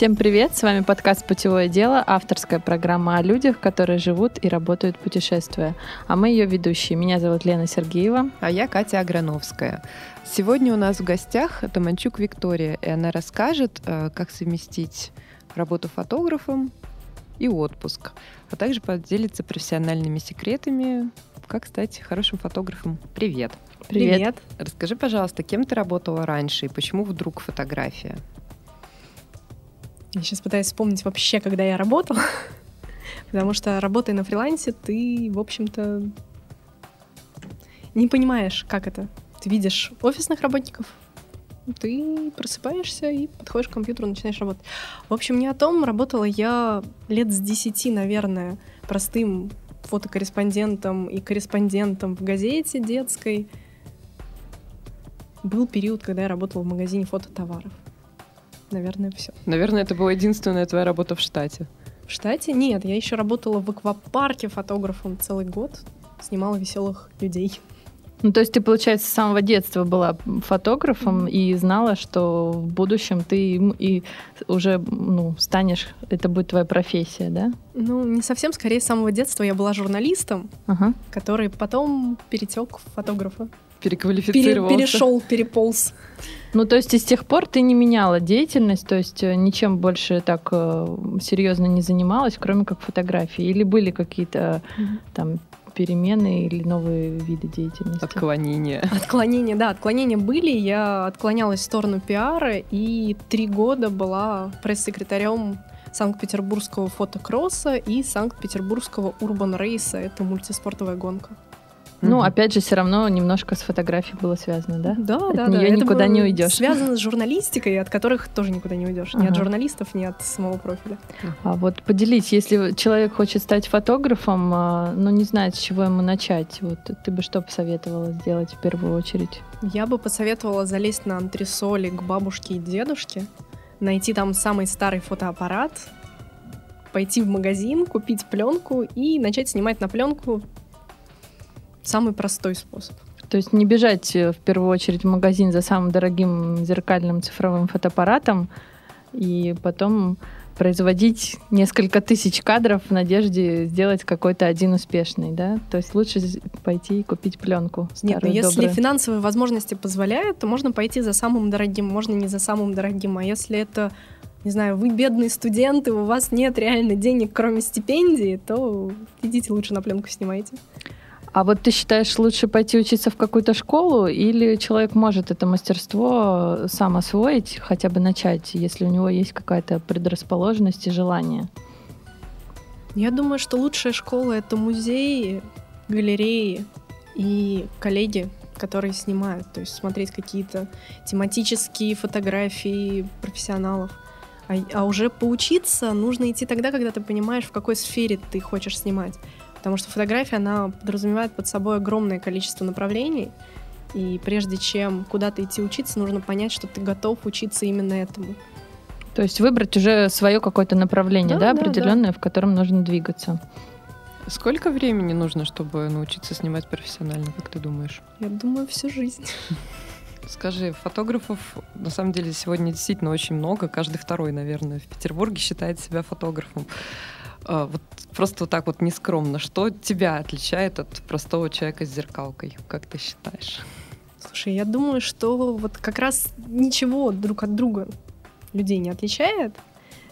Всем привет! С вами подкаст «Путевое дело», авторская программа о людях, которые живут и работают путешествуя. А мы ее ведущие. Меня зовут Лена Сергеева. А я Катя Аграновская. Сегодня у нас в гостях Таманчук Виктория, и она расскажет, э, как совместить работу фотографом и отпуск, а также поделится профессиональными секретами, как стать хорошим фотографом. Привет! Привет! Привет. Расскажи, пожалуйста, кем ты работала раньше и почему вдруг фотография? Я сейчас пытаюсь вспомнить вообще, когда я работала. Потому что работая на фрилансе, ты, в общем-то, не понимаешь, как это. Ты видишь офисных работников, ты просыпаешься и подходишь к компьютеру, начинаешь работать. В общем, не о том. Работала я лет с десяти, наверное, простым фотокорреспондентом и корреспондентом в газете детской. Был период, когда я работала в магазине фототоваров наверное, все. Наверное, это была единственная твоя работа в штате. В штате? Нет, я еще работала в аквапарке фотографом целый год, снимала веселых людей. Ну, то есть ты, получается, с самого детства была фотографом mm-hmm. и знала, что в будущем ты и уже ну, станешь, это будет твоя профессия, да? Ну, не совсем, скорее, с самого детства я была журналистом, uh-huh. который потом перетек в фотографа. Переквалифицировался. Пере, перешел, переполз. Ну, то есть и с тех пор ты не меняла деятельность, то есть э, ничем больше так э, серьезно не занималась, кроме как фотографии? Или были какие-то mm-hmm. там перемены или новые виды деятельности? Отклонения. Отклонения, да, отклонения были. Я отклонялась в сторону пиара и три года была пресс-секретарем Санкт-Петербургского фотокросса и Санкт-Петербургского урбан рейса. Это мультиспортовая гонка. Ну, опять же, все равно немножко с фотографией было связано, да? Да, от да, нее да. никуда не уйдешь. Связано с журналистикой, от которых тоже никуда не уйдешь. Ага. Ни от журналистов, ни от самого профиля. А вот поделись, если человек хочет стать фотографом, а, но не знает, с чего ему начать, вот ты бы что посоветовала сделать в первую очередь? Я бы посоветовала залезть на антресоли к бабушке и дедушке, найти там самый старый фотоаппарат, пойти в магазин, купить пленку и начать снимать на пленку самый простой способ. То есть не бежать э, в первую очередь в магазин за самым дорогим зеркальным цифровым фотоаппаратом и потом производить несколько тысяч кадров в надежде сделать какой-то один успешный, да? То есть лучше пойти и купить пленку. Нет, но ну если добрую. финансовые возможности позволяют, то можно пойти за самым дорогим, можно не за самым дорогим. А если это, не знаю, вы бедный студент, и у вас нет реально денег, кроме стипендии, то идите лучше на пленку снимайте. А вот ты считаешь, лучше пойти учиться в какую-то школу, или человек может это мастерство сам освоить, хотя бы начать, если у него есть какая-то предрасположенность и желание? Я думаю, что лучшая школа — это музеи, галереи и коллеги, которые снимают. То есть смотреть какие-то тематические фотографии профессионалов. А, а уже поучиться нужно идти тогда, когда ты понимаешь, в какой сфере ты хочешь снимать. Потому что фотография, она подразумевает под собой огромное количество направлений, и прежде чем куда-то идти учиться, нужно понять, что ты готов учиться именно этому. То есть выбрать уже свое какое-то направление, да, да определенное, да. в котором нужно двигаться. Сколько времени нужно, чтобы научиться снимать профессионально, как ты думаешь? Я думаю, всю жизнь. Скажи, фотографов на самом деле сегодня действительно очень много. Каждый второй, наверное, в Петербурге считает себя фотографом. А, вот просто вот так вот нескромно, что тебя отличает от простого человека с зеркалкой, как ты считаешь? Слушай, я думаю, что вот как раз ничего друг от друга людей не отличает,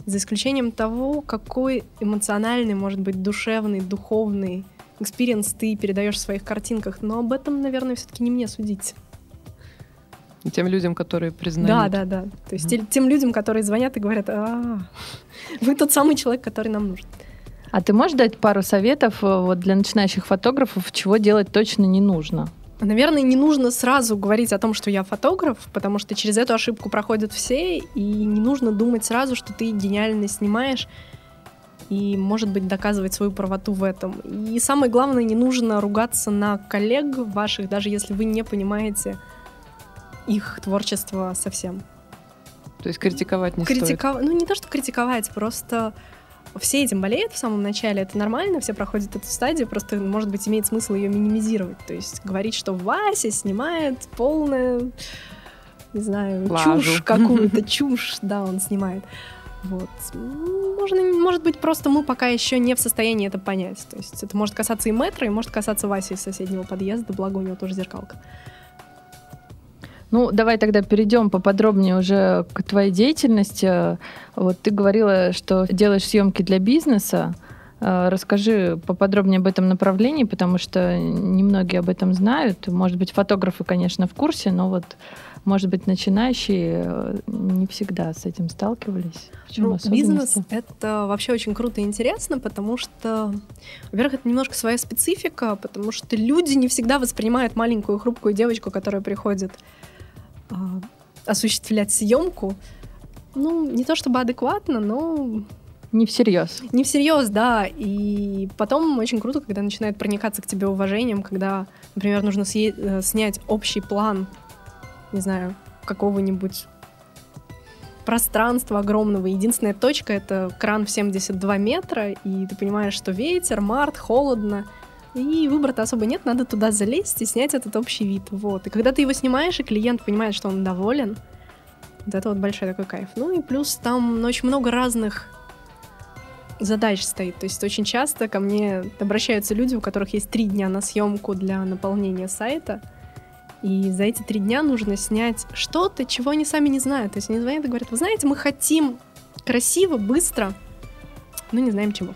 за исключением того, какой эмоциональный, может быть, душевный, духовный experience ты передаешь в своих картинках. Но об этом, наверное, все-таки не мне судить. Тем людям, которые признают. Да, да, да. То есть mm-hmm. тем людям, которые звонят и говорят, а, вы тот самый человек, который нам нужен. А ты можешь дать пару советов э, вот, для начинающих фотографов, чего делать точно не нужно? Наверное, не нужно сразу говорить о том, что я фотограф, потому что через эту ошибку проходят все, и не нужно думать сразу, что ты гениально снимаешь, и, может быть, доказывать свою правоту в этом. И самое главное, не нужно ругаться на коллег ваших, даже если вы не понимаете их творчество совсем. То есть критиковать не Критиков... стоит? Ну, не то, что критиковать, просто все этим болеют в самом начале, это нормально, все проходят эту стадию, просто, может быть, имеет смысл ее минимизировать. То есть говорить, что Вася снимает полное, не знаю, Лажу. чушь какую-то, чушь, да, он снимает. Вот. Можно, может быть, просто мы пока еще не в состоянии это понять. То есть это может касаться и метро, и может касаться Васи из соседнего подъезда, благо у него тоже зеркалка. Ну, давай тогда перейдем поподробнее уже к твоей деятельности. Вот ты говорила, что делаешь съемки для бизнеса. Э, Расскажи поподробнее об этом направлении, потому что немногие об этом знают. Может быть, фотографы, конечно, в курсе, но вот, может быть, начинающие э, не всегда с этим сталкивались. В чем Ну, бизнес это вообще очень круто и интересно, потому что, во-первых, это немножко своя специфика, потому что люди не всегда воспринимают маленькую хрупкую девочку, которая приходит осуществлять съемку, ну, не то чтобы адекватно, но Не всерьез. не всерьез, да. И потом очень круто, когда начинает проникаться к тебе уважением, когда, например, нужно э, снять общий план, не знаю, какого-нибудь пространства огромного. Единственная точка — это кран в 72 метра, и ты понимаешь, что ветер, март, холодно, и выбора-то особо нет, надо туда залезть и снять этот общий вид. Вот. И когда ты его снимаешь, и клиент понимает, что он доволен, вот это вот большой такой кайф. Ну и плюс там очень много разных задач стоит. То есть очень часто ко мне обращаются люди, у которых есть три дня на съемку для наполнения сайта. И за эти три дня нужно снять что-то, чего они сами не знают. То есть они звонят и говорят, вы знаете, мы хотим красиво, быстро, но не знаем чего.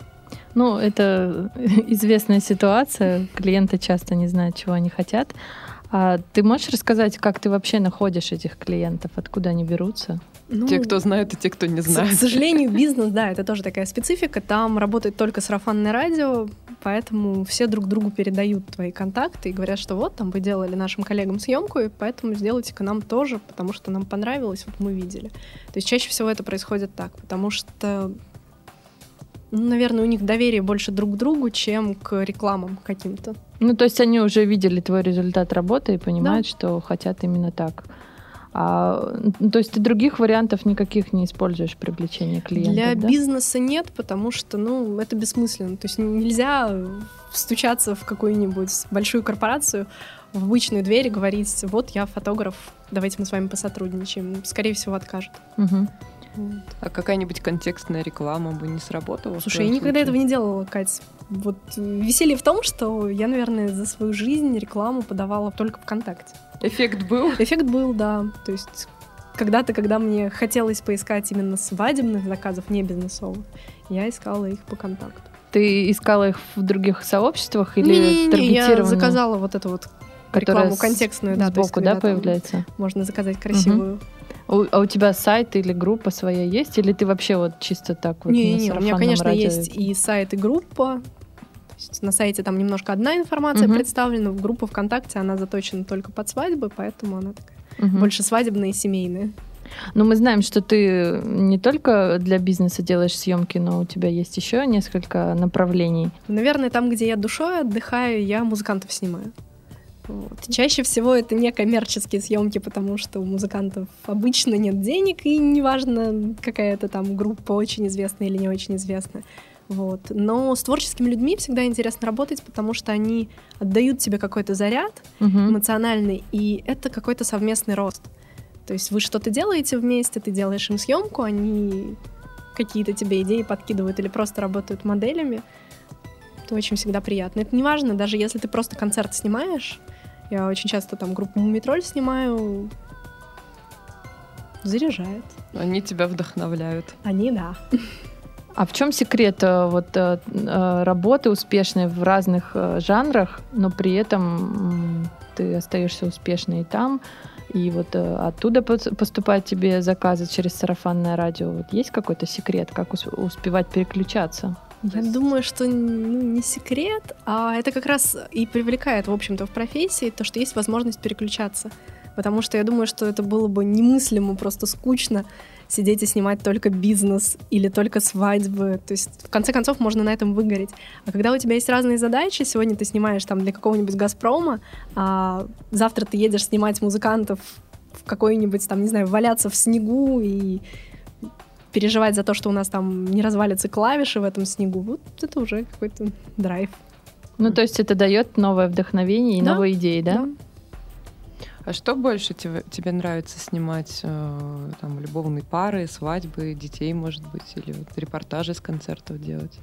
Ну, это известная ситуация. Клиенты часто не знают, чего они хотят. А ты можешь рассказать, как ты вообще находишь этих клиентов, откуда они берутся? Ну, Те, кто знают, и те, кто не К- К знает. сожалению, бизнес, да, это тоже такая специфика. Там работает только сарафанное радио, поэтому все друг другу передают твои контакты и говорят, что вот, там вы делали нашим коллегам съемку, и поэтому сделайте-ка нам тоже, потому что нам понравилось, вот мы видели. То есть чаще всего это происходит так, потому что, наверное, у них доверие больше друг к другу, чем к рекламам каким-то. Ну, то есть они уже видели твой результат работы и понимают, что хотят именно так. А, ну, то есть ты других вариантов никаких не используешь привлечения клиентов, Для да? бизнеса нет, потому что, ну, это бессмысленно. То есть нельзя стучаться в какую-нибудь большую корпорацию, в обычную дверь и говорить, вот я фотограф, давайте мы с вами посотрудничаем. Скорее всего, откажут. Мгм. А какая-нибудь контекстная реклама бы не сработала? Слушай, я никогда случае? этого не делала, Кать. Вот веселье в том, что я, наверное, за свою жизнь рекламу подавала только ВКонтакте. Эффект был? Эффект был, да. То есть когда-то, когда мне хотелось поискать именно свадебных заказов, не бизнесовых, я искала их по контакту. Ты искала их в других сообществах или Не-не-не, я таргетированно? заказала вот эту вот рекламу контекстную, да, то есть сбоку, да, появляется? Можно заказать красивую. У- а у тебя сайт или группа своя есть? Или ты вообще вот чисто так вот не, не, у меня, конечно, радио? есть и сайт, и группа. На сайте там немножко одна информация Мгм. представлена, в группу ВКонтакте она заточена только под свадьбы, поэтому она такая Мгм. больше свадебная и семейная. Ну, мы знаем, что ты не только для бизнеса делаешь съемки, но у тебя есть еще несколько направлений. Наверное, там, где я душой отдыхаю, я музыкантов снимаю. Вот. Чаще всего это не коммерческие съемки, потому что у музыкантов обычно нет денег, и неважно, какая это там группа, очень известная или не очень известная. Вот. Но с творческими людьми всегда интересно работать, потому что они отдают тебе какой-то заряд Мгм. эмоциональный, и это какой-то совместный рост. То есть вы что-то делаете вместе, ты делаешь им съемку, они какие-то тебе идеи подкидывают или просто работают моделями. Это очень всегда приятно. Это не важно, даже если ты просто концерт снимаешь. Я очень часто там группу Мумитроль снимаю. Заряжает. Они тебя вдохновляют. Они, да. А в чем секрет э, вот э, э, работы успешной в разных жанрах, но при этом ты остаешься успешной и там, и вот оттуда пос- поступают тебе заказы через сарафанное радио. Вот есть какой-то секрет, как ус- успевать переключаться? Я думаю, что ну, не секрет, а это как раз и привлекает, в общем-то, в профессии то, что есть возможность переключаться. Потому что я думаю, что это было бы немыслимо, просто скучно сидеть и снимать только бизнес или только свадьбы. То есть, в конце концов, можно на этом выгореть. А когда у тебя есть разные задачи, сегодня ты снимаешь там для какого-нибудь «Газпрома», а завтра ты едешь снимать музыкантов в какой-нибудь там, не знаю, валяться в снегу и переживать за то, что у нас там не развалятся клавиши в этом снегу, вот это уже какой-то драйв. Ну, то есть это дает новое вдохновение и Да, новые идеи, да? А что больше тебе, тебе нравится снимать? э, там любовные пары, свадьбы, детей, может быть, или вот репортажи с концертов делать?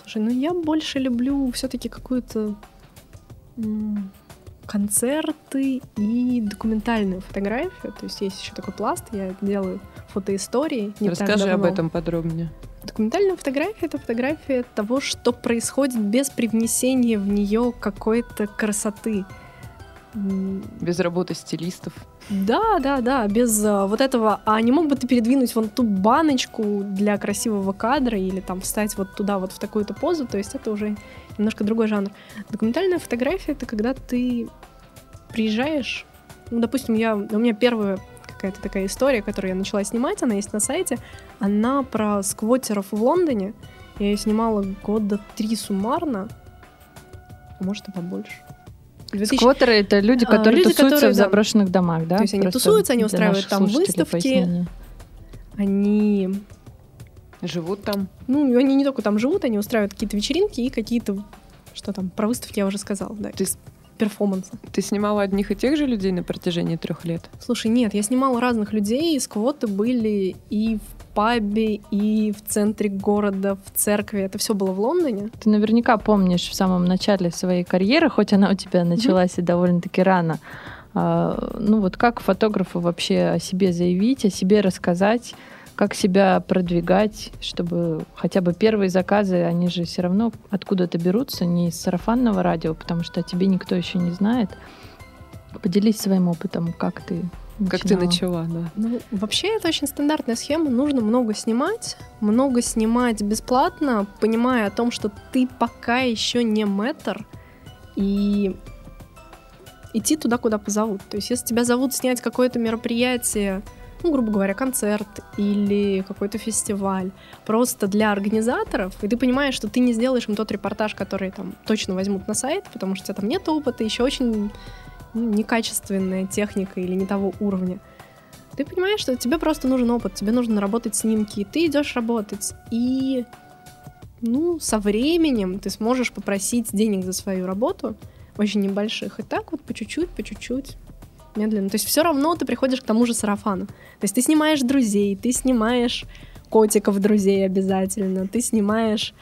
Слушай, ну я больше люблю все-таки какую-то концерты и документальную фотографию. То есть есть еще такой пласт, я делаю фотоистории. не Расскажи об этом подробнее. Документальная фотография — это фотография того, что происходит без привнесения в нее какой-то красоты. Без работы стилистов. Да, да, да, без а, вот этого. А не мог бы ты передвинуть вон ту баночку для красивого кадра или там встать вот туда вот в такую-то позу? То есть это уже немножко другой жанр. Документальная фотография — это когда ты приезжаешь, ну, допустим, я, у меня первая какая-то такая история, которую я начала снимать, она есть на сайте, она про сквотеров в Лондоне. Я ее снимала года три суммарно, а может и побольше. В 2000 Сквотеры — это люди, А, которые люди, тусуются которые, в да. заброшенных домах, да? То есть они Просто тусуются, они устраивают там выставки. пояснение. Они Живут там. Ну, они не только там живут, они устраивают какие-то вечеринки и какие-то, что там, про выставки я уже сказала, да, Ты, перформансы. ты снимала одних и тех же людей на протяжении трех лет? Слушай, нет, я снимала разных людей, и сквоты были и в пабе, и в центре города, в церкви. Это все было в Лондоне. Ты наверняка помнишь в самом начале своей карьеры, хоть она у тебя началась и довольно-таки рано, а, ну вот как фотографу вообще о себе заявить, о себе рассказать, как себя продвигать, чтобы хотя бы первые заказы, они же все равно откуда-то берутся, не из сарафанного радио, потому что о тебе никто еще не знает. Поделись своим опытом, как ты Как ты начинала. начала, да. Ну, вообще, это очень стандартная схема. Нужно много снимать, много снимать бесплатно, понимая о том, что ты пока еще не мэтр, и идти туда, куда позовут. То есть, если тебя зовут снять какое-то мероприятие, ну, грубо говоря, концерт или какой-то фестиваль, просто для организаторов, и ты понимаешь, что ты не сделаешь им тот репортаж, который там точно возьмут на сайт, потому что у тебя там нет опыта, еще очень ну, некачественная техника или не того уровня. Ты понимаешь, что тебе просто нужен опыт, тебе нужно наработать снимки, и ты идешь работать. И ну, со временем ты сможешь попросить денег за свою работу, очень небольших. И так вот по чуть-чуть, по чуть-чуть, медленно. То есть все равно ты приходишь к тому же сарафану. То есть ты снимаешь друзей, ты снимаешь котиков друзей обязательно, ты снимаешь,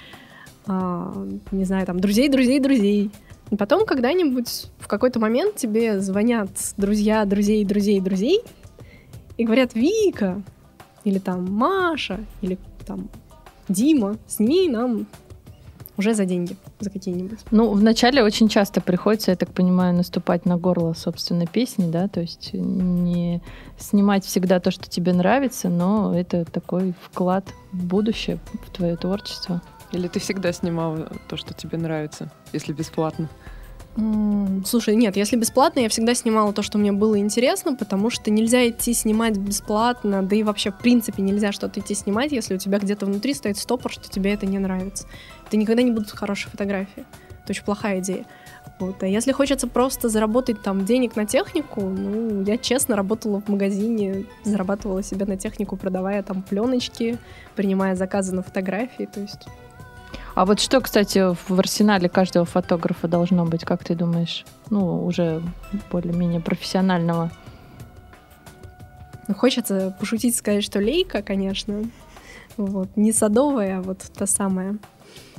а, не знаю, там, друзей, друзей, друзей. И потом когда-нибудь в какой-то момент тебе звонят друзья, друзей, друзей, друзей и говорят, Вика, или там Маша, или там Дима, сними нам уже за деньги, за какие-нибудь. Ну, вначале очень часто приходится, я так понимаю, наступать на горло, собственно, песни, да, то есть не снимать всегда то, что тебе нравится, но это такой вклад в будущее, в твое творчество. Или ты всегда снимала то, что тебе нравится, если бесплатно? Слушай, нет, если бесплатно, я всегда снимала то, что мне было интересно, потому что нельзя идти снимать бесплатно, да и вообще, в принципе, нельзя что-то идти снимать, если у тебя где-то внутри стоит стопор, что тебе это не нравится. Это никогда не будут хорошие фотографии. Это очень плохая идея. Вот. А если хочется просто заработать там денег на технику, ну, я честно работала в магазине, зарабатывала себе на технику, продавая там пленочки, принимая заказы на фотографии, то есть А вот что, кстати, в арсенале каждого фотографа должно быть, как ты думаешь? Ну, уже более-менее профессионального. Ну, хочется пошутить, сказать, что лейка, конечно. Вот. Не садовая, а вот та самая.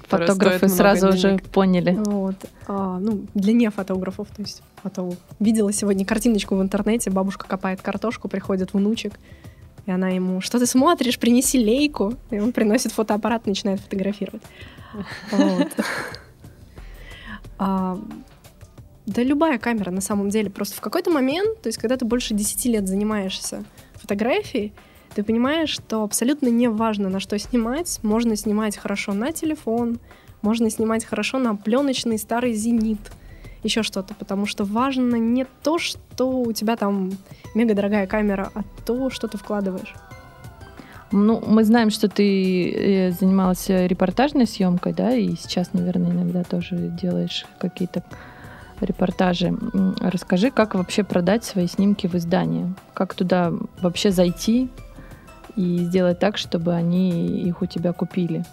Фотографы сразу уже денег. поняли. Вот. А, ну, для не фотографов, то есть фото. Видела сегодня картиночку в интернете, бабушка копает картошку, приходит внучек, и она ему, что ты смотришь, принеси лейку. И он приносит фотоаппарат, начинает фотографировать. А, Да любая камера на самом деле. Просто в какой-то момент, то есть когда ты больше 10 лет занимаешься фотографией, ты понимаешь, что абсолютно не важно, на что снимать. Можно снимать хорошо на телефон, можно снимать хорошо на пленочный старый зенит, еще что-то, потому что важно не то, что у тебя там мега дорогая камера, а то, что ты вкладываешь. Ну, мы знаем, что ты э, занималась репортажной съемкой, да, и сейчас, наверное, иногда тоже делаешь какие-то репортажи. Расскажи, как вообще продать свои снимки в издание? Как туда вообще зайти и сделать так, чтобы они их у тебя купили?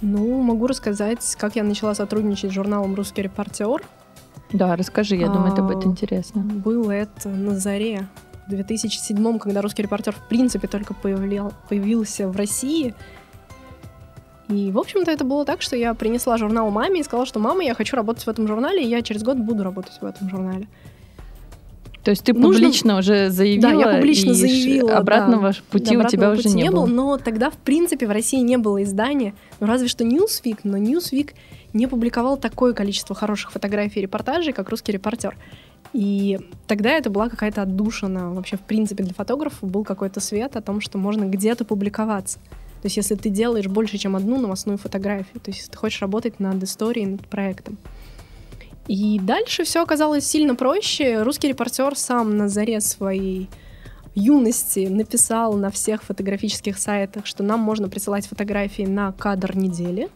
Ну, могу рассказать, как я начала сотрудничать с журналом «Русский репортер». Да, расскажи, я думаю, это будет А, интересно. Было это на заре. В 2007 когда «Русский репортер» в принципе только появлял, появился в России. И, в общем-то, это было так, что я принесла журнал маме и сказала, что «Мама, я хочу работать в этом журнале, и я через год буду работать в этом журнале». То есть ты нужно- публично уже заявила, Да, я публично и заявила, обратного да. пути Да, у обратного тебя уже пути не было. Но тогда, в принципе, в России не было издания, ну, разве что Newsweek, но Newsweek не публиковал такое количество хороших фотографий и репортажей, как русский репортер. И тогда это была какая-то отдушина. Вообще, в принципе, для фотографов был какой-то свет о том, что можно где-то публиковаться. То есть, если ты делаешь больше, чем одну новостную фотографию, то есть, если ты хочешь работать над историей, над проектом. И дальше все оказалось сильно проще. Русский репортер сам на заре своей юности написал на всех фотографических сайтах, что нам можно присылать фотографии на кадр недели.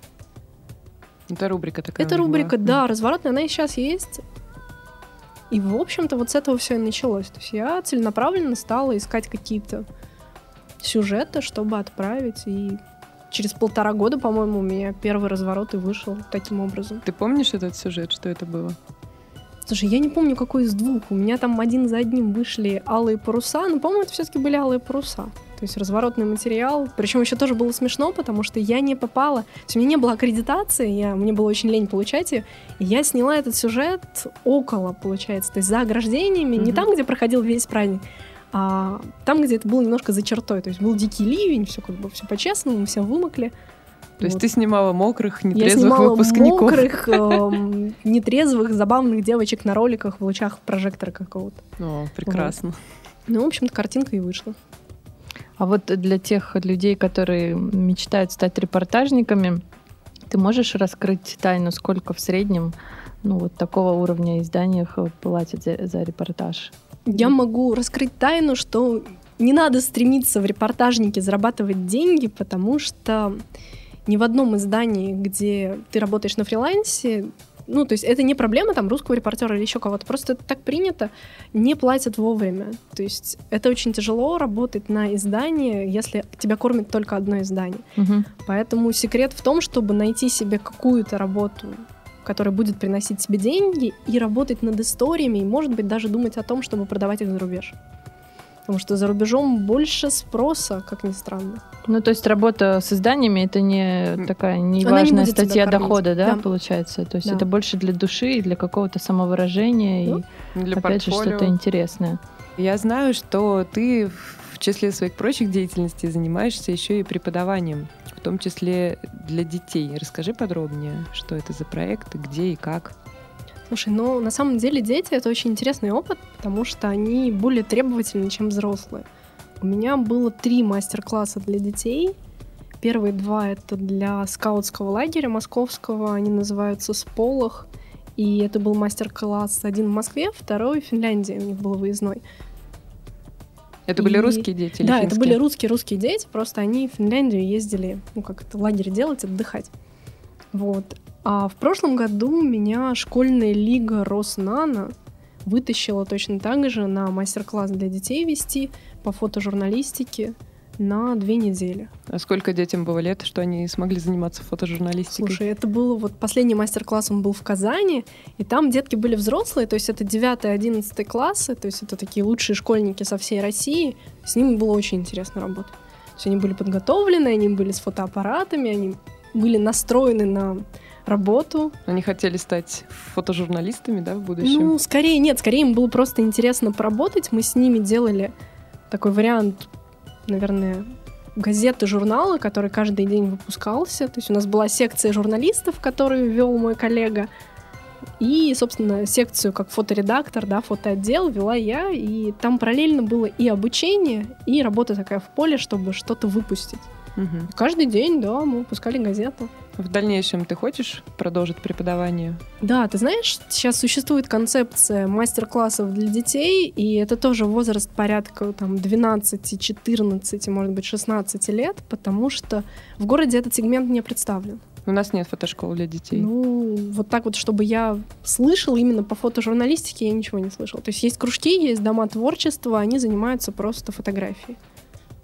Это рубрика такая. У них была. рубрика, да, разворотная, она и сейчас есть. И, в общем-то, вот с этого все и началось. То есть я целенаправленно стала искать какие-то сюжеты, чтобы отправить. И через полтора года, по-моему, у меня первый разворот и вышел таким образом. Ты помнишь этот сюжет, что это было? Слушай, я не помню, какой из двух. У меня там один за одним вышли алые паруса, но, по-моему, это все-таки были алые паруса. То есть разворотный материал. Причем еще тоже было смешно, потому что я не попала. То есть у меня не было аккредитации, я, мне было очень лень получать ее. И я сняла этот сюжет около, получается. То есть за ограждениями, не Мгм. там, где проходил весь праздник, а там, где это было немножко за чертой. То есть был дикий ливень, все как бы все по-честному, мы все вымокли. То есть Вот. ты снимала мокрых, Я нетрезвых снимала выпускников. мокрых, эм, нетрезвых, забавных девочек на роликах в лучах прожектора какого-то. О, прекрасно. Ну, в общем-то, картинка и вышла. А вот для тех людей, которые мечтают стать репортажниками, ты можешь раскрыть тайну, сколько в среднем ну, вот такого уровня изданиях платят за, за репортаж? Я могу раскрыть тайну, что не надо стремиться в репортажнике зарабатывать деньги, потому что ни в одном издании, где ты работаешь на фрилансе, ну, то есть это не проблема там русского репортера или еще кого-то, просто это так принято, не платят вовремя. То есть это очень тяжело работать на издании, если тебя кормит только одно издание. Мгм. Поэтому секрет в том, чтобы найти себе какую-то работу, которая будет приносить тебе деньги, и работать над историями, и, может быть, даже думать о том, чтобы продавать их за рубеж. Потому что за рубежом больше спроса, как ни странно. Ну, то есть работа с изданиями это не такая не Она не статья дохода, да, Да. получается? То есть Да. это больше для души и для какого-то самовыражения Ну, и Для опять же портфолио. что-то интересное. Я знаю, что ты в числе своих прочих деятельностей занимаешься еще и преподаванием, в том числе для детей. Расскажи подробнее, что это за проект, где и как. Слушай, ну на самом деле дети это очень интересный опыт, потому что они более требовательны, чем взрослые. У меня было три мастер-класса для детей. Первые два это для скаутского лагеря московского, они называются «Сполох». И это был мастер-класс один в Москве, второй в Финляндии, у них был выездной. Это были И- русские дети или да, это финские? были русские русские дети, просто они в Финляндию ездили, ну как это, лагерь делать, отдыхать. Вот. А в прошлом году меня школьная лига Роснана вытащила точно так же на мастер-класс для детей вести по фотожурналистике на две недели. А сколько детям было лет, что они смогли заниматься фотожурналистикой? Слушай, это было вот последний мастер-класс, он был в Казани, и там детки были взрослые, то есть это 9-11 классы, то есть это такие лучшие школьники со всей России. С ними было очень интересно работать. То есть они были подготовлены, они были с фотоаппаратами, они были настроены на работу. Они хотели стать фотожурналистами, да, в будущем? Ну, скорее нет, скорее им было просто интересно поработать. Мы с ними делали такой вариант, наверное, газеты, журналы, который каждый день выпускался. То есть у нас была секция журналистов, которую вел мой коллега. И, собственно, секцию как фоторедактор, да, фотоотдел вела я. И там параллельно было и обучение, и работа такая в поле, чтобы что-то выпустить. Мгм. Каждый день, да, мы выпускали газету. В дальнейшем ты хочешь продолжить преподавание? Да, ты знаешь, сейчас существует концепция мастер-классов для детей, и это тоже возраст порядка там 12, 14, может быть 16 лет, потому что в городе этот сегмент не представлен. У нас нет фотошкол для детей. Ну, вот так вот, чтобы я слышала именно по фотожурналистике, я ничего не слышала. То есть есть кружки, есть дома творчества, они занимаются просто фотографией.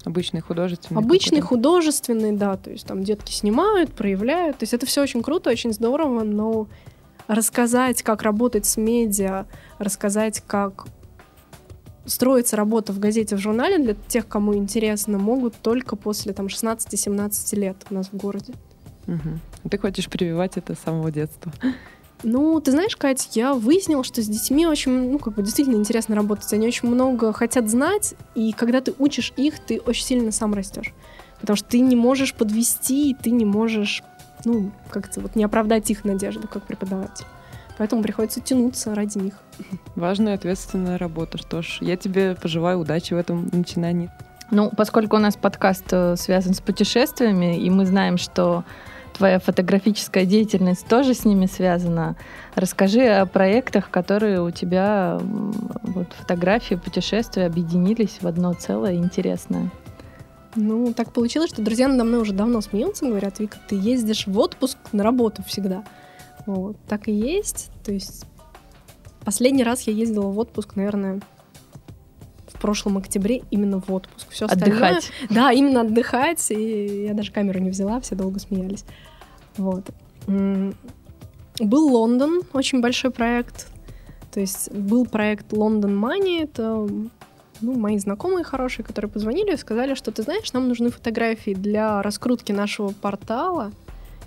Обычный художественный. Обычный художественный, да, то есть там детки снимают, проявляют. То есть это все очень круто, очень здорово, но рассказать, как работать с медиа, рассказать, как строится работа в газете, в журнале для тех, кому интересно, могут только после там 16-17 лет у нас в городе. Мгм. Ты хочешь прививать это с самого детства. Ну, ты знаешь, Кать, я выяснила, что с детьми очень, ну, как бы действительно интересно работать. Они очень много хотят знать, и когда ты учишь их, ты очень сильно сам растешь. Потому что ты не можешь подвести, ты не можешь, ну, как-то вот не оправдать их надежды, как преподаватель. Поэтому приходится тянуться ради них. Важная ответственная работа. Что ж, я тебе пожелаю удачи в этом начинании. Ну, поскольку у нас подкаст э, связан с путешествиями, и мы знаем, что твоя фотографическая деятельность тоже с ними связана, расскажи о проектах, которые у тебя, вот фотографии, путешествия объединились в одно целое интересное. Ну, так получилось, что друзья надо мной уже давно смеются, говорят, Вика, ты ездишь в отпуск на работу всегда. Вот, так и есть. То есть последний раз я ездила в отпуск, наверное, в прошлом октябре именно в отпуск. Все Отдыхать. Да, именно отдыхать. И я даже камеру не взяла, все долго смеялись. Вот. Был Лондон, очень большой проект. То есть был проект Лондон Money, это ну, мои знакомые хорошие, которые позвонили и сказали, что ты знаешь, нам нужны фотографии для раскрутки нашего портала,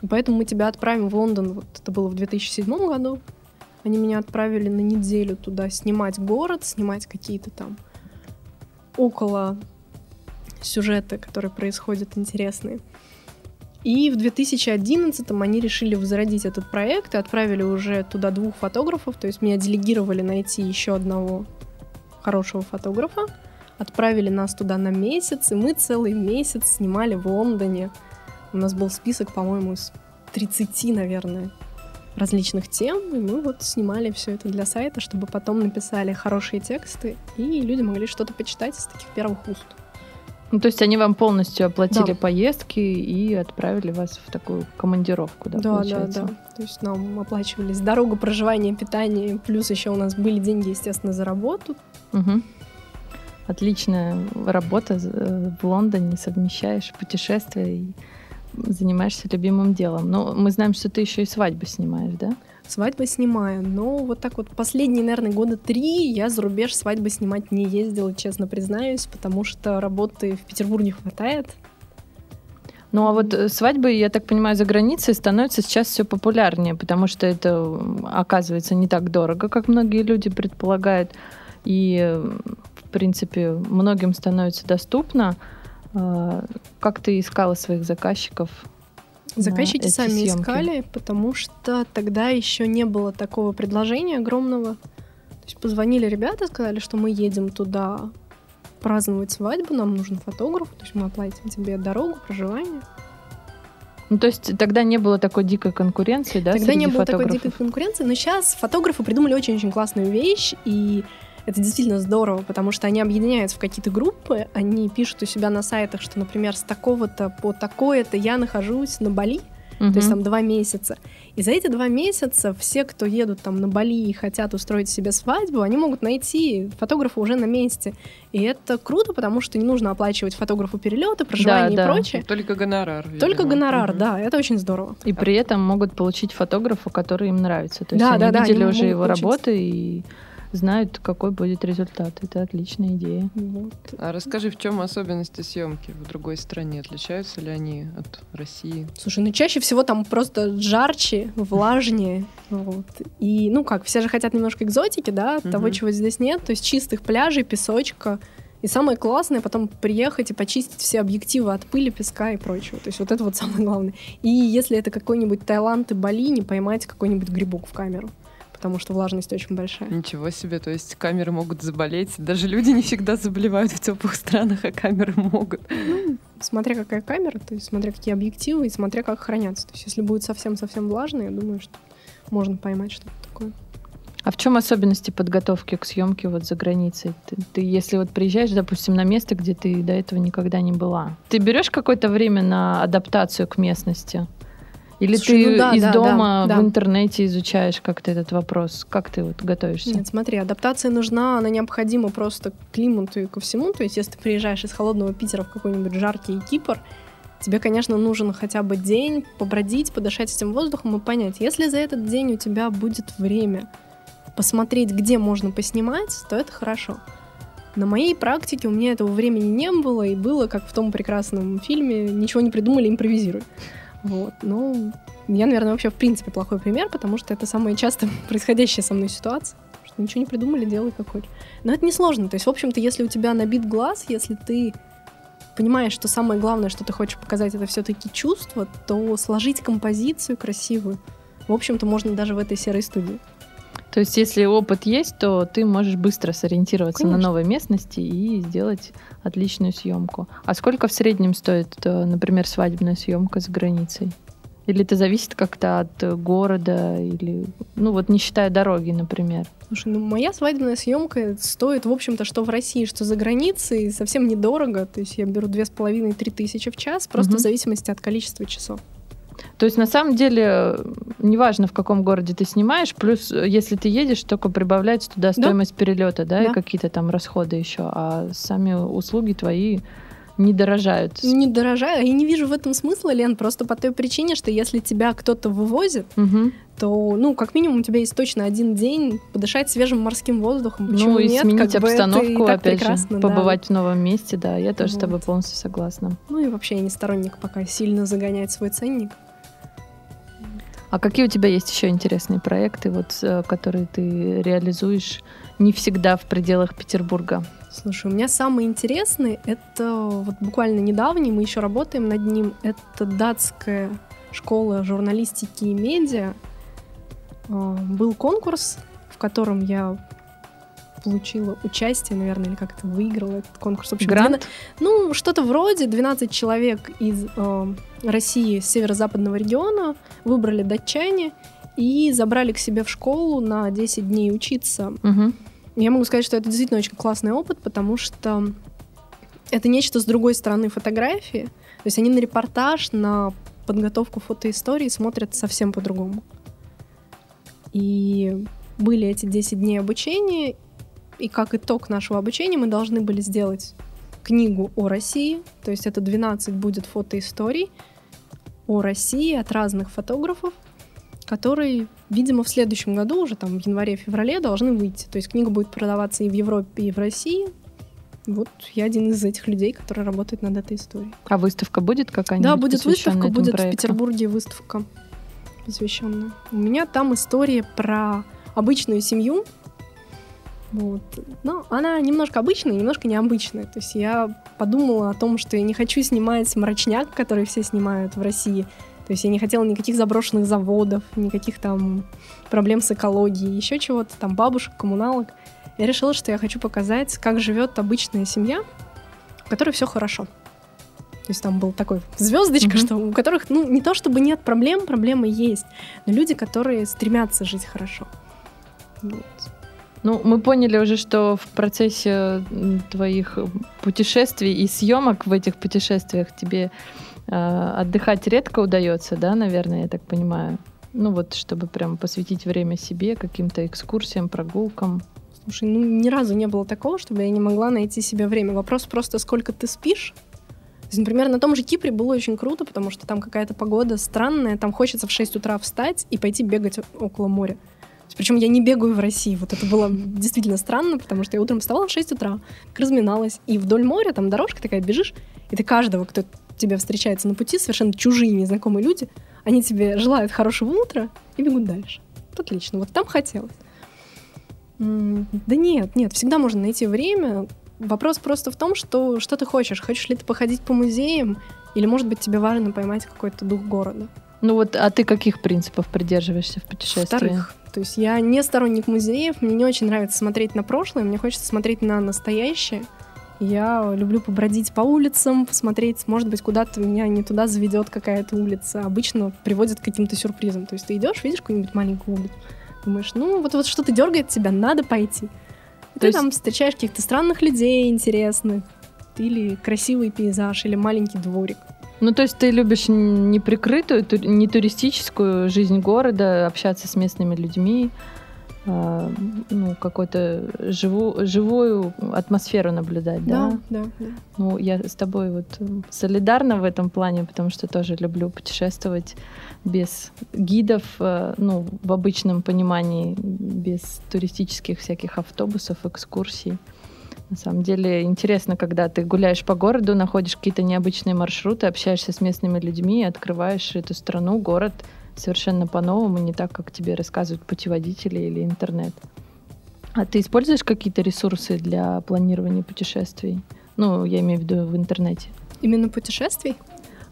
поэтому мы тебя отправим в Лондон. Вот это было в 2007 году. Они меня отправили на неделю туда снимать город, снимать какие-то там около сюжеты, которые происходят интересные. И в 2011 они решили возродить этот проект и отправили уже туда двух фотографов, то есть меня делегировали найти еще одного хорошего фотографа, отправили нас туда на месяц, и мы целый месяц снимали в Лондоне. У нас был список, по-моему, из 30, наверное, различных тем, и мы вот снимали все это для сайта, чтобы потом написали хорошие тексты, и люди могли что-то почитать из таких первых уст. Ну, то есть они вам полностью оплатили Да. поездки и отправили вас в такую командировку, да, Да, да, получается? да. То есть нам оплачивались дорога, проживание, питание, плюс еще у нас были деньги, естественно, за работу. Мгм. Отличная работа э, в Лондоне, совмещаешь путешествия и занимаешься любимым делом. Но мы знаем, что ты еще и свадьбы снимаешь, да? Свадьбы снимаю, но вот так вот последние, наверное, года три я за рубеж свадьбы снимать не ездила, честно признаюсь, потому что работы в Петербурге не хватает. Ну а вот э, свадьбы, я так понимаю, за границей становятся сейчас все популярнее, потому что это оказывается не так дорого, как многие люди предполагают. И, э, в принципе, многим становится доступно. А, Как ты искала своих заказчиков? Заказчики сами съемки? искали, потому что тогда еще не было такого предложения огромного. То есть позвонили ребята, сказали, что мы едем туда праздновать свадьбу, нам нужен фотограф, то есть мы оплатим тебе дорогу, проживание. Ну, то есть тогда не было такой дикой конкуренции, да? Тогда не было такой фотографов? дикой конкуренции, но сейчас фотографы придумали очень-очень классную вещь, и это действительно здорово, потому что они объединяются в какие-то группы, они пишут у себя на сайтах, что, например, с такого-то по такое-то я нахожусь на Бали, то есть там два месяца. И за эти два месяца все, кто едут там на Бали и хотят устроить себе свадьбу, они могут найти фотографа уже на месте. И это круто, потому что не нужно оплачивать фотографу перелеты, проживание да. и прочее. Только гонорар. Только видимо. гонорар, Мгм. да, это очень здорово. И при этом могут получить фотографа, который им нравится. То есть Да, они да, да, видели они уже его получить. работы и знают, какой будет результат. Это отличная идея. Вот. А расскажи, в чем особенности съемки в другой стране? Отличаются ли они от России? Слушай, ну чаще всего там просто жарче, влажнее. Вот. И, ну как, все же хотят немножко экзотики, да, того, чего здесь нет. То есть чистых пляжей, песочка. И самое классное потом приехать и почистить все объективы от пыли, песка и прочего. То есть вот это вот самое главное. И если это какой-нибудь Таиланд и Бали, не поймать какой-нибудь грибок в камеру. Потому что влажность очень большая. Ничего себе, то есть камеры могут заболеть. Даже люди не всегда заболевают в теплых странах, а камеры могут. Смотря какая камера, то есть смотря какие объективы и смотря как хранятся. То есть если будет совсем-совсем влажно, я думаю, что можно поймать что-то такое. А в чем особенности подготовки к съемке вот за границей? Ты, ты если вот приезжаешь, допустим, на место, где ты до этого никогда не была, ты берешь какое-то время на адаптацию к местности? Или Слушай, ты ну да, из да, дома да, да. в интернете изучаешь как-то этот вопрос? Как ты вот готовишься? Нет, смотри, адаптация нужна, она необходима просто к климату и ко всему. То есть, если ты приезжаешь из холодного Питера в какой-нибудь жаркий Кипр, тебе, конечно, нужен хотя бы день побродить, подышать этим воздухом и понять, если за этот день у тебя будет время посмотреть, где можно поснимать, то это хорошо. На моей практике у меня этого времени не было, и было, как в том прекрасном фильме, ничего не придумали, импровизируй. Вот, ну, я, наверное, вообще в принципе плохой пример, потому что это самая часто происходящая со мной ситуация. Что ничего не придумали, делай как хочешь. Но это несложно. То есть, в общем-то, если у тебя набит глаз, если ты понимаешь, что самое главное, что ты хочешь показать, это все-таки чувство, то сложить композицию красивую, в общем-то, можно даже в этой серой студии. То есть, если опыт есть, то ты можешь быстро сориентироваться на Конечно. новой местности и сделать отличную съемку. А сколько в среднем стоит, э, например, свадебная съемка за границей? Или это зависит как-то от э, города, или, ну вот не считая дороги, например. Слушай, ну моя свадебная съемка стоит, в общем-то, что в России, что за границей, совсем недорого. То есть я беру две с половиной-три тысячи в час, просто Мгм. в зависимости от количества часов. То есть, на самом деле, э, неважно, в каком городе ты снимаешь, плюс, э, если ты едешь, только прибавляется туда Да. стоимость перелета, да, и Да. какие-то там расходы еще, а сами услуги твои не дорожают. Не дорожаю, я не вижу в этом смысла, Лен, просто по той причине, что если тебя кто-то вывозит, Мгм. то, ну, как минимум, у тебя есть точно один день подышать свежим морским воздухом. Почему Ну и нет? сменить Как бы и обстановку, так опять прекрасно, же, да. побывать в новом месте, да, я тоже с тобой Вот. полностью согласна. Ну и вообще я не сторонник пока сильно загонять свой ценник. А какие у тебя есть еще интересные проекты, вот, э, которые ты реализуешь не всегда в пределах Петербурга? Слушай, у меня самый интересный, это вот буквально недавний, мы еще работаем над ним, это датская школа журналистики и медиа. А, Был конкурс, в котором я получила участие, наверное, или как-то выиграла этот конкурс. В общем, Грант? Ну, что-то вроде 12 человек из э, России, с северо-западного региона, выбрали датчане и забрали к себе в школу на 10 дней учиться. Мгм. Я могу сказать, что это действительно очень классный опыт, потому что это нечто с другой стороны фотографии. То есть они на репортаж, на подготовку фотоистории смотрят совсем по-другому. И были эти 10 дней обучения, и как итог нашего обучения мы должны были сделать книгу о России, то есть это 12 будет фотоисторий о России от разных фотографов, которые, видимо, в следующем году, уже там в январе-феврале, должны выйти. То есть книга будет продаваться и в Европе, и в России. Вот я один из этих людей, который работает над этой историей. А выставка будет какая-нибудь? Да, будет выставка, будет в проекту? Петербурге выставка посвященная. У меня там история про обычную семью. Вот. Но она немножко обычная, немножко необычная. То есть я подумала о том, что я не хочу снимать мрачняк, который все снимают в России. То есть я не хотела никаких заброшенных заводов, никаких там проблем с экологией, еще чего-то, там бабушек, коммуналок. Я решила, что я хочу показать, как живет обычная семья, в которой все хорошо. То есть там был такой звездочка, Мгм. что у которых, ну, не то чтобы нет проблем, проблемы есть, но люди, которые стремятся жить хорошо. Вот. Ну, мы поняли уже, что в процессе твоих путешествий и съемок в этих путешествиях тебе э, отдыхать редко удается, да, наверное, я так понимаю. Ну вот, чтобы прям посвятить время себе, каким-то экскурсиям, прогулкам. Слушай, ну ни разу не было такого, чтобы я не могла найти себе время. Вопрос просто, сколько ты спишь. Например, на том же Кипре было очень круто, потому что там какая-то погода странная, там хочется в 6 утра встать и пойти бегать около моря. Причем я не бегаю в России. Вот это было действительно странно, потому что я утром вставала в 6 утра, разминалась, и вдоль моря там дорожка такая, бежишь, и ты каждого, кто тебе встречается на пути, совершенно чужие, незнакомые люди, они тебе желают хорошего утра и бегут дальше. Вот отлично, вот там хотелось. Да нет, нет, всегда можно найти время. Вопрос просто в том, что, что ты хочешь. Хочешь ли ты походить по музеям, или, может быть, тебе важно поймать какой-то дух города. Ну вот, а ты каких принципов придерживаешься в путешествии? Вторых, то есть я не сторонник музеев, мне не очень нравится смотреть на прошлое, мне хочется смотреть на настоящее. Я люблю побродить по улицам, посмотреть, может быть, куда-то меня не туда заведет какая-то улица. Обычно приводит к каким-то сюрпризам. То есть ты идешь, видишь какую-нибудь маленькую улицу, думаешь, ну вот, вот что-то дергает тебя, надо пойти. И То ты есть- там встречаешь каких-то странных людей интересных, или красивый пейзаж, или маленький дворик. Ну, то есть ты любишь неприкрытую, не туристическую жизнь города, общаться с местными людьми, а, ну, какую-то живу, живую атмосферу наблюдать, да? Да, да, да. Ну, я с тобой вот солидарна в этом плане, потому что тоже люблю путешествовать без гидов, э, ну, в обычном понимании, без туристических всяких автобусов, экскурсий. На самом деле интересно, когда ты гуляешь по городу, находишь какие-то необычные маршруты, общаешься с местными людьми, открываешь эту страну, город — совершенно по-новому, не так, как тебе рассказывают путеводители или интернет. А ты используешь какие-то ресурсы для планирования путешествий? Ну, я имею в виду в интернете. Именно путешествий?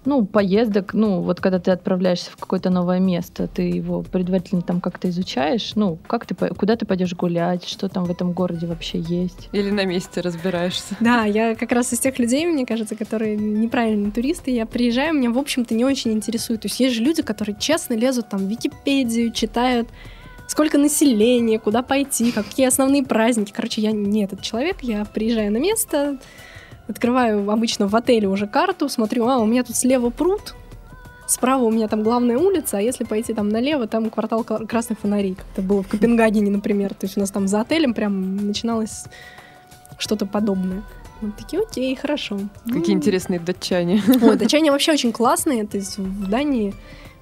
Ну, поездок, ну, вот когда ты отправляешься в какое-то новое место, ты его предварительно там как-то изучаешь, ну, как ты, куда ты пойдешь гулять, что там в этом городе вообще есть. Или на месте разбираешься. Да, я как раз из тех людей, мне кажется, которые неправильные туристы, я приезжаю, меня, в общем-то, не очень интересует. То есть есть же люди, которые честно лезут там в Википедию, читают сколько населения, куда пойти, какие основные праздники. Короче, я не этот человек, я приезжаю на место, Открываю обычно в отеле уже карту, смотрю, а, у меня тут слева пруд, справа у меня там главная улица, а если пойти там налево, там квартал красных фонарей. Это было в Копенгагене, например. То есть у нас там за отелем прям начиналось что-то подобное. Вот такие, окей, хорошо. Какие ну, интересные датчане. Ой, датчане вообще очень классные. То есть в Дании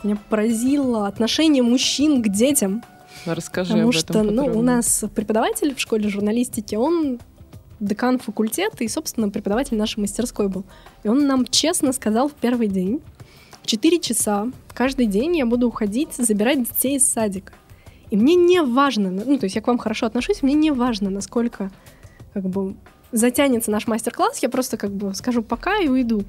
меня поразило отношение мужчин к детям. Расскажи Потому об что, этом ну, у нас преподаватель в школе журналистики, он декан факультета и, собственно, преподаватель нашей мастерской был. И он нам честно сказал в первый день, в 4 часа каждый день я буду уходить, забирать детей из садика. И мне не важно, ну, то есть я к вам хорошо отношусь, мне не важно, насколько как бы затянется наш мастер-класс, я просто как бы скажу пока и уйду.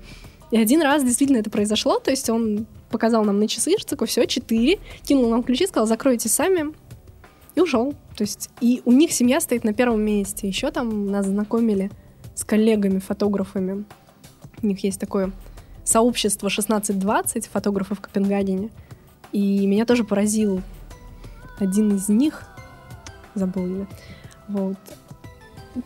И один раз действительно это произошло, то есть он показал нам на часы, что такое, все, четыре, кинул нам ключи, сказал, закройте сами, и ушел. То есть и у них семья стоит на первом месте. Еще там нас знакомили с коллегами, фотографами. У них есть такое сообщество 16-20 фотографов в Копенгагене. И меня тоже поразил один из них, забыл имя, вот,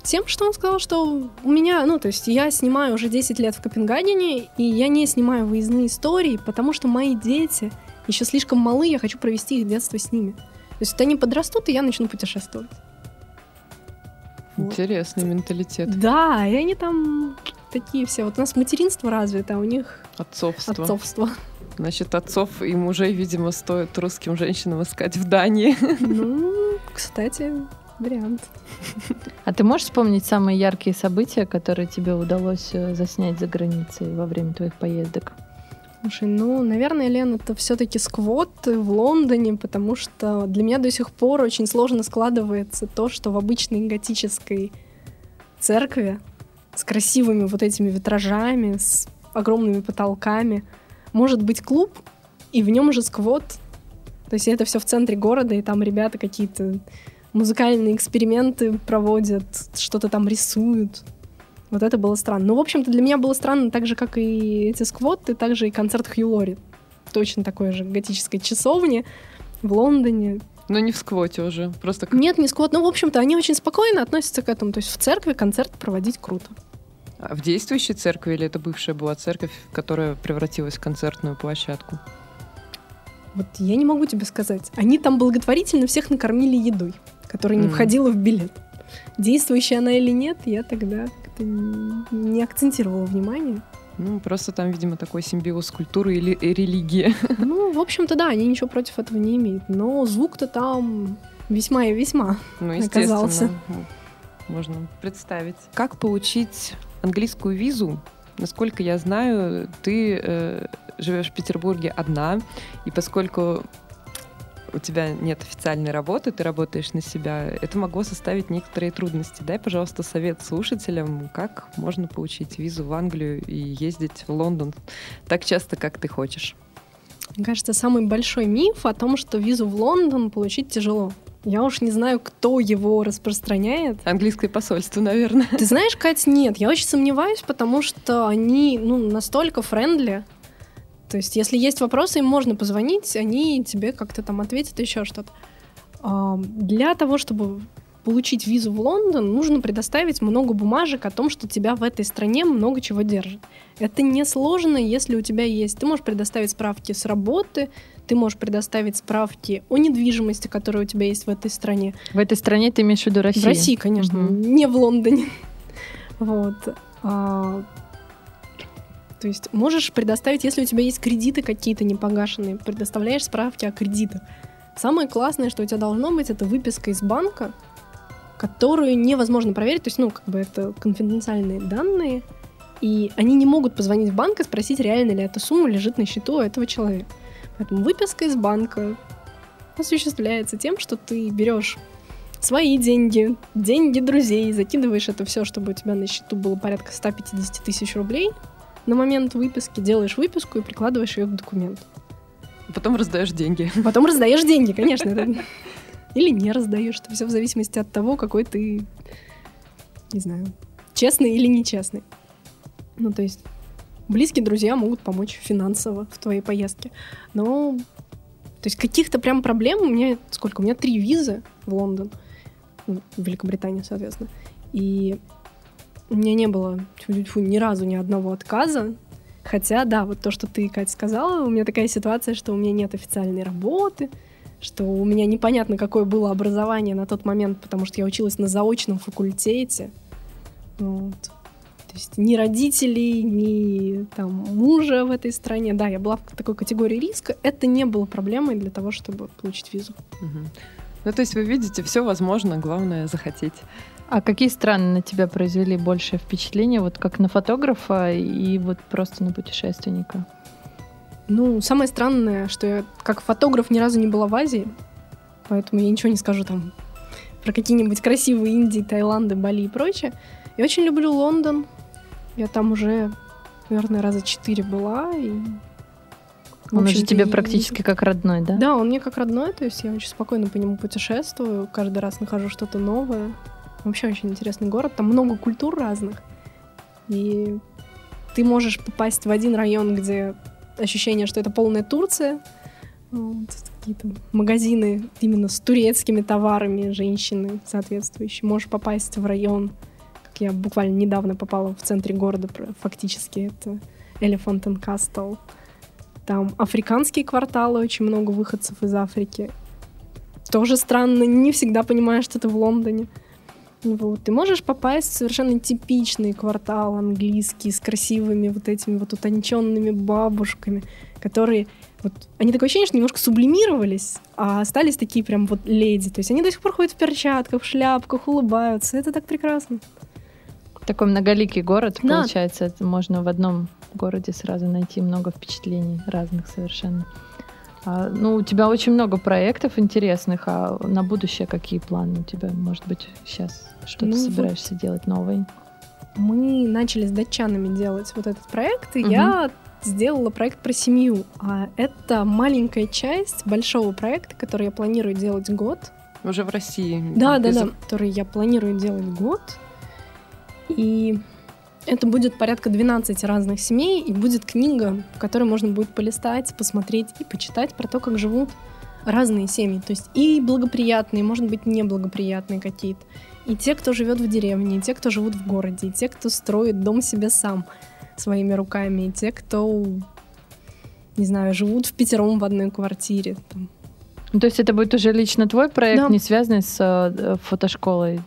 тем, что он сказал, что у меня, ну, то есть я снимаю уже 10 лет в Копенгагене, и я не снимаю выездные истории, потому что мои дети еще слишком малы, я хочу провести их детство с ними. То есть вот они подрастут, и я начну путешествовать. Интересный вот. менталитет. Да, и они там такие все. Вот у нас материнство развито, а у них отцовство. отцовство. Значит, отцов и мужей, видимо, стоит русским женщинам искать в Дании. Ну, кстати, вариант. А ты можешь вспомнить самые яркие события, которые тебе удалось э, заснять за границей во время твоих поездок? Слушай, ну, наверное, Лен, это все-таки сквот в Лондоне, потому что для меня до сих пор очень сложно складывается то, что в обычной готической церкви с красивыми вот этими витражами, с огромными потолками, может быть клуб, и в нем же сквот. То есть это все в центре города, и там ребята какие-то музыкальные эксперименты проводят, что-то там рисуют. Вот это было странно. Ну, в общем-то, для меня было странно так же, как и эти сквоты, так же и концерт Хью Лори. Точно такой же готической часовни в Лондоне. Но не в сквоте уже, просто... Как... Нет, не сквот. Ну, в общем-то, они очень спокойно относятся к этому. То есть в церкви концерт проводить круто. А в действующей церкви или это бывшая была церковь, которая превратилась в концертную площадку? Вот я не могу тебе сказать. Они там благотворительно всех накормили едой, которая не mm. входила в билет. Действующая она или нет, я тогда как-то не акцентировала внимание. Ну, просто там, видимо, такой симбиоз культуры или религии. Ну, в общем-то, да, они ничего против этого не имеют. Но звук-то там весьма и весьма ну, оказался. Можно представить. Как получить английскую визу? Насколько я знаю, ты э, живешь в Петербурге одна, и поскольку у тебя нет официальной работы, ты работаешь на себя, это могло составить некоторые трудности. Дай, пожалуйста, совет слушателям, как можно получить визу в Англию и ездить в Лондон так часто, как ты хочешь. Мне кажется, самый большой миф о том, что визу в Лондон получить тяжело. Я уж не знаю, кто его распространяет. Английское посольство, наверное. Ты знаешь, Кать, нет. Я очень сомневаюсь, потому что они ну, настолько friendly, то есть, если есть вопросы, им можно позвонить, они тебе как-то там ответят еще что-то. Для того, чтобы получить визу в Лондон, нужно предоставить много бумажек о том, что тебя в этой стране много чего держит. Это несложно, если у тебя есть. Ты можешь предоставить справки с работы, ты можешь предоставить справки о недвижимости, которая у тебя есть в этой стране. В этой стране ты имеешь в виду Россию? В России, конечно, Мгм. не в Лондоне. Вот. То есть можешь предоставить, если у тебя есть кредиты какие-то непогашенные, предоставляешь справки о кредитах. Самое классное, что у тебя должно быть, это выписка из банка, которую невозможно проверить. То есть, ну, как бы это конфиденциальные данные, и они не могут позвонить в банк и спросить, реально ли эта сумма лежит на счету у этого человека. Поэтому выписка из банка осуществляется тем, что ты берешь свои деньги, деньги друзей, закидываешь это все, чтобы у тебя на счету было порядка 150 тысяч рублей на момент выписки, делаешь выписку и прикладываешь ее к документу. Потом раздаешь деньги. Потом раздаешь деньги, конечно. Или не раздаешь. Это все в зависимости от того, какой ты, не знаю, честный или нечестный. Ну, то есть близкие друзья могут помочь финансово в твоей поездке. Но, то есть каких-то прям проблем у меня сколько? У меня три визы в Лондон, в Великобританию, соответственно. И у меня не было тьфу-тьфу, ни разу ни одного отказа. Хотя, да, вот то, что ты, Катя, сказала, у меня такая ситуация, что у меня нет официальной работы, что у меня непонятно, какое было образование на тот момент, потому что я училась на заочном факультете. Вот. То есть ни родителей, ни там мужа в этой стране. Да, я была в такой категории риска. Это не было проблемой для того, чтобы получить визу. Мгм. Ну, то есть вы видите, все возможно, главное захотеть. А какие страны на тебя произвели большее впечатление, вот как на фотографа и вот просто на путешественника? Ну, самое странное, что я как фотограф ни разу не была в Азии, поэтому я ничего не скажу там про какие-нибудь красивые Индии, Таиланды, Бали и прочее. Я очень люблю Лондон. Я там уже, наверное, раза четыре была. И, Он уже тебе и- практически как родной, да? Да, он мне как родной, то есть я очень спокойно по нему путешествую, каждый раз нахожу что-то новое. Вообще очень интересный город, там много культур разных. И ты можешь попасть в один район, где ощущение, что это полная Турция. Вот, какие-то магазины именно с турецкими товарами, женщины соответствующие. Можешь попасть в район, как я буквально недавно попала в центре города, фактически это Elephant and. Там африканские кварталы, очень много выходцев из Африки. Тоже странно, не всегда понимаешь, что ты в Лондоне. Вот. Ты можешь попасть в совершенно типичный квартал английский с красивыми вот этими вот утонченными бабушками, которые вот они такое ощущение, что немножко сублимировались, а остались такие прям вот леди. То есть они до сих пор ходят в перчатках, в шляпках, улыбаются. Это так прекрасно. Такой многоликий город, Да. получается. Это можно в одном городе сразу найти много впечатлений разных совершенно. А, ну, у тебя очень много проектов интересных, а на будущее какие планы у тебя? Может быть, сейчас что-то Ну, вот- собираешься делать новое? Мы начали с датчанами делать вот этот проект, и Мгм. я сделала проект про семью. А это маленькая часть большого проекта, который я планирую делать год. Уже в России. Да, да, да, который я планирую делать год. И это будет порядка 12 разных семей, и будет книга, в которой можно будет полистать, посмотреть и почитать про то, как живут разные семьи. То есть и благоприятные, может быть, неблагоприятные какие-то. И те, кто живет в деревне, и те, кто живут в городе, и те, кто строит дом себе сам своими руками, и те, кто, не знаю, живут в пятером в одной квартире. Там, Ну, то есть это будет уже лично твой проект, Да. не связанный с э, фотошколой?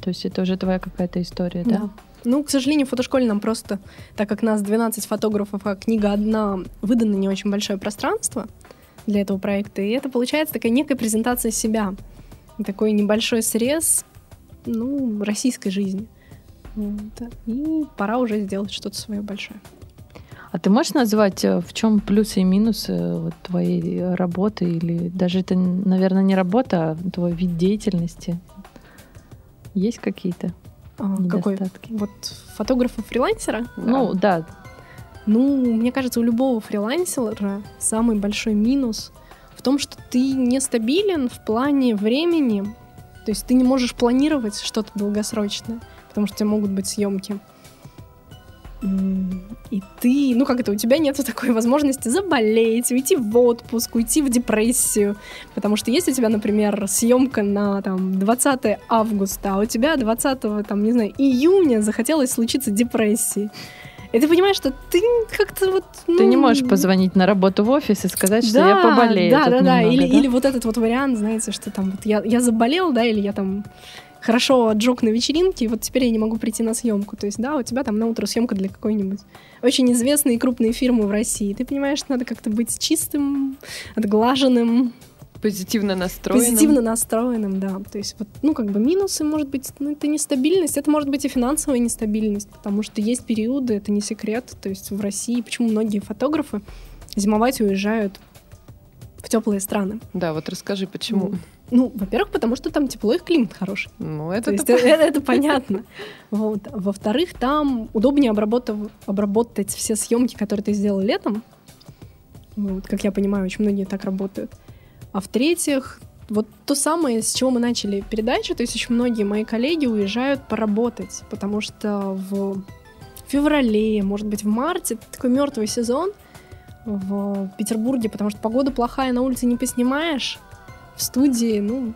То есть это уже твоя какая-то история, да? Да. Ну, к сожалению, в фотошколе нам просто, так как нас 12 фотографов, а книга одна, выдано не очень большое пространство для этого проекта. И это получается такая некая презентация себя. Такой небольшой срез, ну, российской жизни. Вот. И пора уже сделать что-то свое большое. А ты можешь назвать, э, в чем плюсы и минусы э, вот, твоей работы? Или даже это, наверное, не работа, а твой вид деятельности? Есть какие-то какой? недостатки? Вот фотографа-фрилансера? Ну, да. Ну, мне кажется, у любого фрилансера самый большой минус в том, что ты нестабилен в плане времени. То есть ты не можешь планировать что-то долгосрочное, потому что у тебя могут быть съемки и ты, ну как это, у тебя нет такой возможности заболеть, уйти в отпуск, уйти в депрессию, потому что есть у тебя, например, съемка на там 20 августа, а у тебя 20, там, не знаю, июня захотелось случиться депрессии. И ты понимаешь, что ты как-то вот... Ну... Ты не можешь позвонить на работу в офис и сказать, что да, я поболею. Да, да, да. Немного, или, да. или вот этот вот вариант, знаете, что там вот я, я заболел, да, или я там хорошо отжег на вечеринке, и вот теперь я не могу прийти на съемку. То есть, да, у тебя там на утро съемка для какой-нибудь очень известной и крупной фирмы в России. Ты понимаешь, что надо как-то быть чистым, отглаженным, Позитивно настроенным. позитивно настроенным, да. То есть, вот, ну, как бы минусы, может быть, ну, это нестабильность, это может быть и финансовая нестабильность, потому что есть периоды, это не секрет. То есть в России, почему многие фотографы зимовать уезжают в теплые страны. Да, вот расскажи, почему. Ну, во-первых, потому что там тепло и климат хороший. Ну, То это есть это, это понятно. Вот. Во-вторых, там удобнее обработав- обработать все съемки, которые ты сделал летом. Вот, как я понимаю, очень многие так работают. А в-третьих, вот то самое, с чего мы начали передачу, то есть очень многие мои коллеги уезжают поработать, потому что в феврале, может быть, в марте такой мертвый сезон в Петербурге, потому что погода плохая, на улице не поснимаешь. В студии, ну,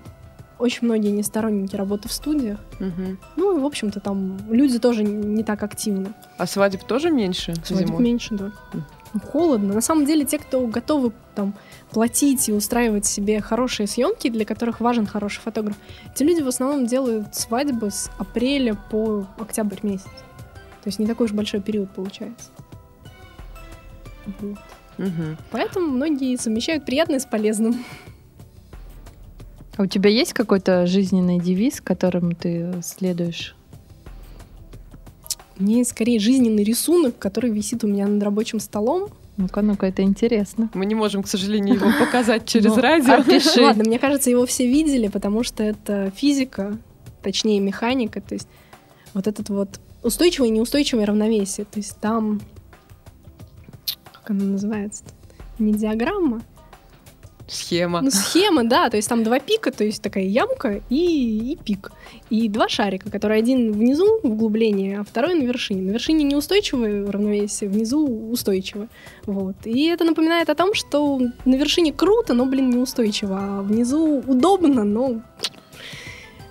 очень многие не сторонники работы в студиях. Мгм. Ну, и, в общем-то, там люди тоже не так активны. А свадеб тоже меньше Свадеб зимой? меньше, да. Ну, Холодно. На самом деле, те, кто готовы там платить и устраивать себе хорошие съемки, для которых важен хороший фотограф, эти люди в основном делают свадьбы с апреля по октябрь месяц. То есть не такой уж большой период получается. Вот. Мгм. Поэтому многие совмещают приятное с полезным. А у тебя есть какой-то жизненный девиз, которым ты следуешь? У меня есть скорее жизненный рисунок, который висит у меня над рабочим столом. Ну-ка, ну-ка, это интересно. Мы не можем, к сожалению, его показать через Ну, радио. опиши. Ладно, мне кажется, его все видели, потому что это физика, точнее механика, то есть вот этот вот устойчивое и неустойчивое равновесие. То есть там, как она называется? Не диаграмма, Схема. ну схема, да, то есть там два пика, то есть такая ямка и, и пик. И два шарика, которые один внизу в углублении, а второй на вершине. На вершине неустойчивое равновесие, внизу устойчивое. Вот. И это напоминает о том, что на вершине круто, но, блин, неустойчиво, а внизу удобно, но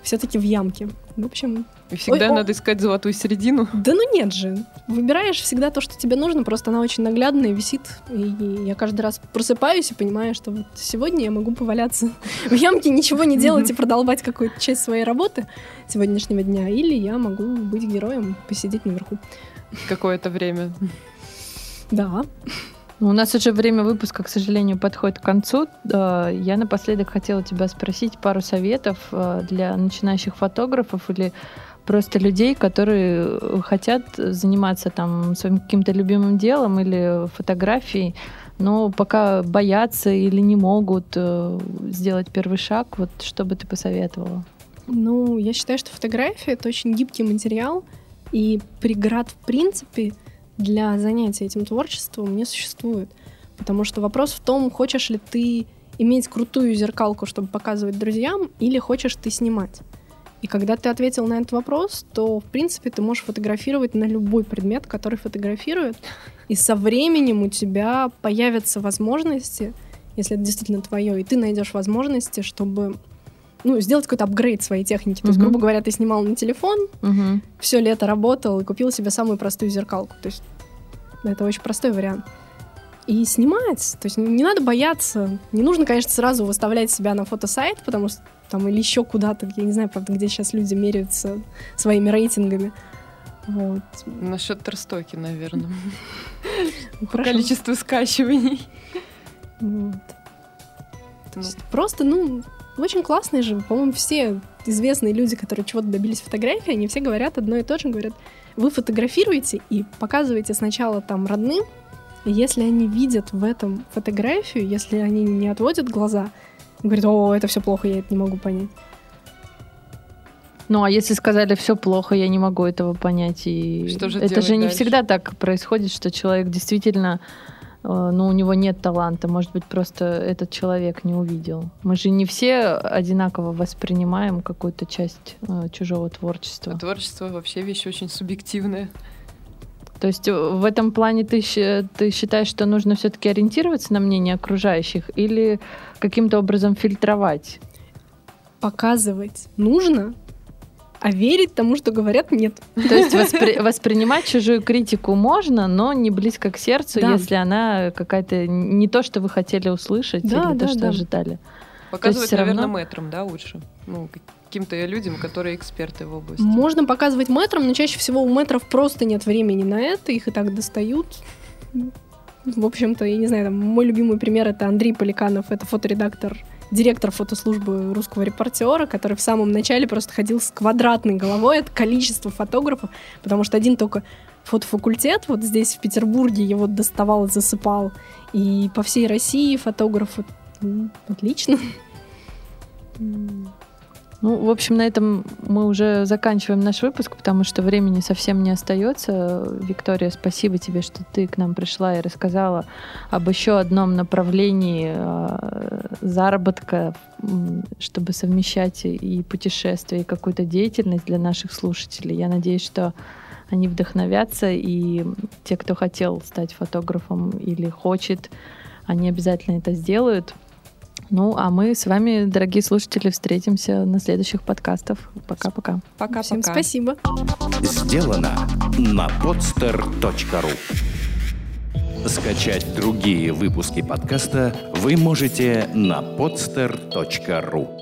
все-таки в ямке. В общем, И всегда Ой, о. надо искать золотую середину. да ну нет же. Выбираешь всегда то, что тебе нужно, просто она очень наглядная, висит. И я каждый раз просыпаюсь и понимаю, что вот сегодня я могу поваляться в ямке, ничего не делать и продолбать какую-то часть своей работы сегодняшнего дня. Или я могу быть героем, посидеть наверху. Какое-то время. Да. Ну, У нас уже время выпуска, к сожалению, подходит к концу. Э, Я напоследок хотела тебя спросить пару советов э, для начинающих фотографов или просто людей, которые хотят заниматься там своим каким-то любимым делом или фотографией, но пока боятся или не могут э, сделать первый шаг. Вот что бы ты посоветовала? Ну, я считаю, что фотография — это очень гибкий материал, и преград, в принципе, для занятия этим творчеством не существует. Потому что вопрос в том, хочешь ли ты иметь крутую зеркалку, чтобы показывать друзьям, или хочешь ты снимать. И когда ты ответил на этот вопрос, то, в принципе, ты можешь фотографировать на любой предмет, который фотографирует. И со временем у тебя появятся возможности, если это действительно твое, и ты найдешь возможности, чтобы ну, сделать какой-то апгрейд своей техники. То есть, грубо говоря, ты снимал на телефон, Мгм. все лето работал и купил себе самую простую зеркалку. То есть это очень простой вариант. И снимать. То есть не надо бояться. Не нужно, конечно, сразу выставлять себя на фотосайт, потому что там или еще куда-то, я не знаю, правда, где сейчас люди меряются своими рейтингами. Вот. На Шаттерстоке, наверное. Ну. Количество скачиваний. Вот. Ну. просто, ну, очень классные же, по-моему, все известные люди, которые чего-то добились фотографии, они все говорят одно и то же, говорят, вы фотографируете и показываете сначала там родным, и если они видят в этом фотографию, если они не отводят глаза, говорят, о, это все плохо, я это не могу понять. Ну, а если сказали все плохо, я не могу этого понять. И Что же это же не дальше? всегда так происходит, что человек действительно, э, ну, у него нет таланта. Может быть, просто этот человек не увидел. Мы же не все одинаково воспринимаем какую-то часть э, чужого творчества. А Творчество вообще вещь очень субъективная. То есть э, в этом плане ты, ты считаешь, что нужно все-таки ориентироваться на мнение окружающих или каким-то образом фильтровать? Показывать нужно, а верить тому, что говорят, нет. То есть воспри- воспринимать чужую критику можно, но не близко к сердцу, да. если она какая-то не то, что вы хотели услышать, да, или да, то, что да. ожидали. Показывать, наверное, равно... мэтрам, да, лучше. Ну, каким-то людям, которые эксперты в области. Можно показывать мэтрам, но чаще всего у мэтров просто нет времени на это, их и так достают. В общем-то, я не знаю, там, мой любимый пример это Андрей Поликанов, это фоторедактор директор фотослужбы русского репортера, который в самом начале просто ходил с квадратной головой от количества фотографов, потому что один только фотофакультет вот здесь в Петербурге его доставал и засыпал, и по всей России фотографы ну, отлично. Ну, в общем, на этом мы уже заканчиваем наш выпуск, потому что времени совсем не остается. Виктория, спасибо тебе, что ты к нам пришла и рассказала об еще одном направлении э, заработка, чтобы совмещать и путешествия, и какую-то деятельность для наших слушателей. Я надеюсь, что они вдохновятся, и те, кто хотел стать фотографом или хочет, они обязательно это сделают. Ну, а мы с вами, дорогие слушатели, встретимся на следующих подкастах. Пока-пока. Пока-пока. Всем спасибо. Сделано на podster.ru Скачать другие выпуски подкаста вы можете на podster.ru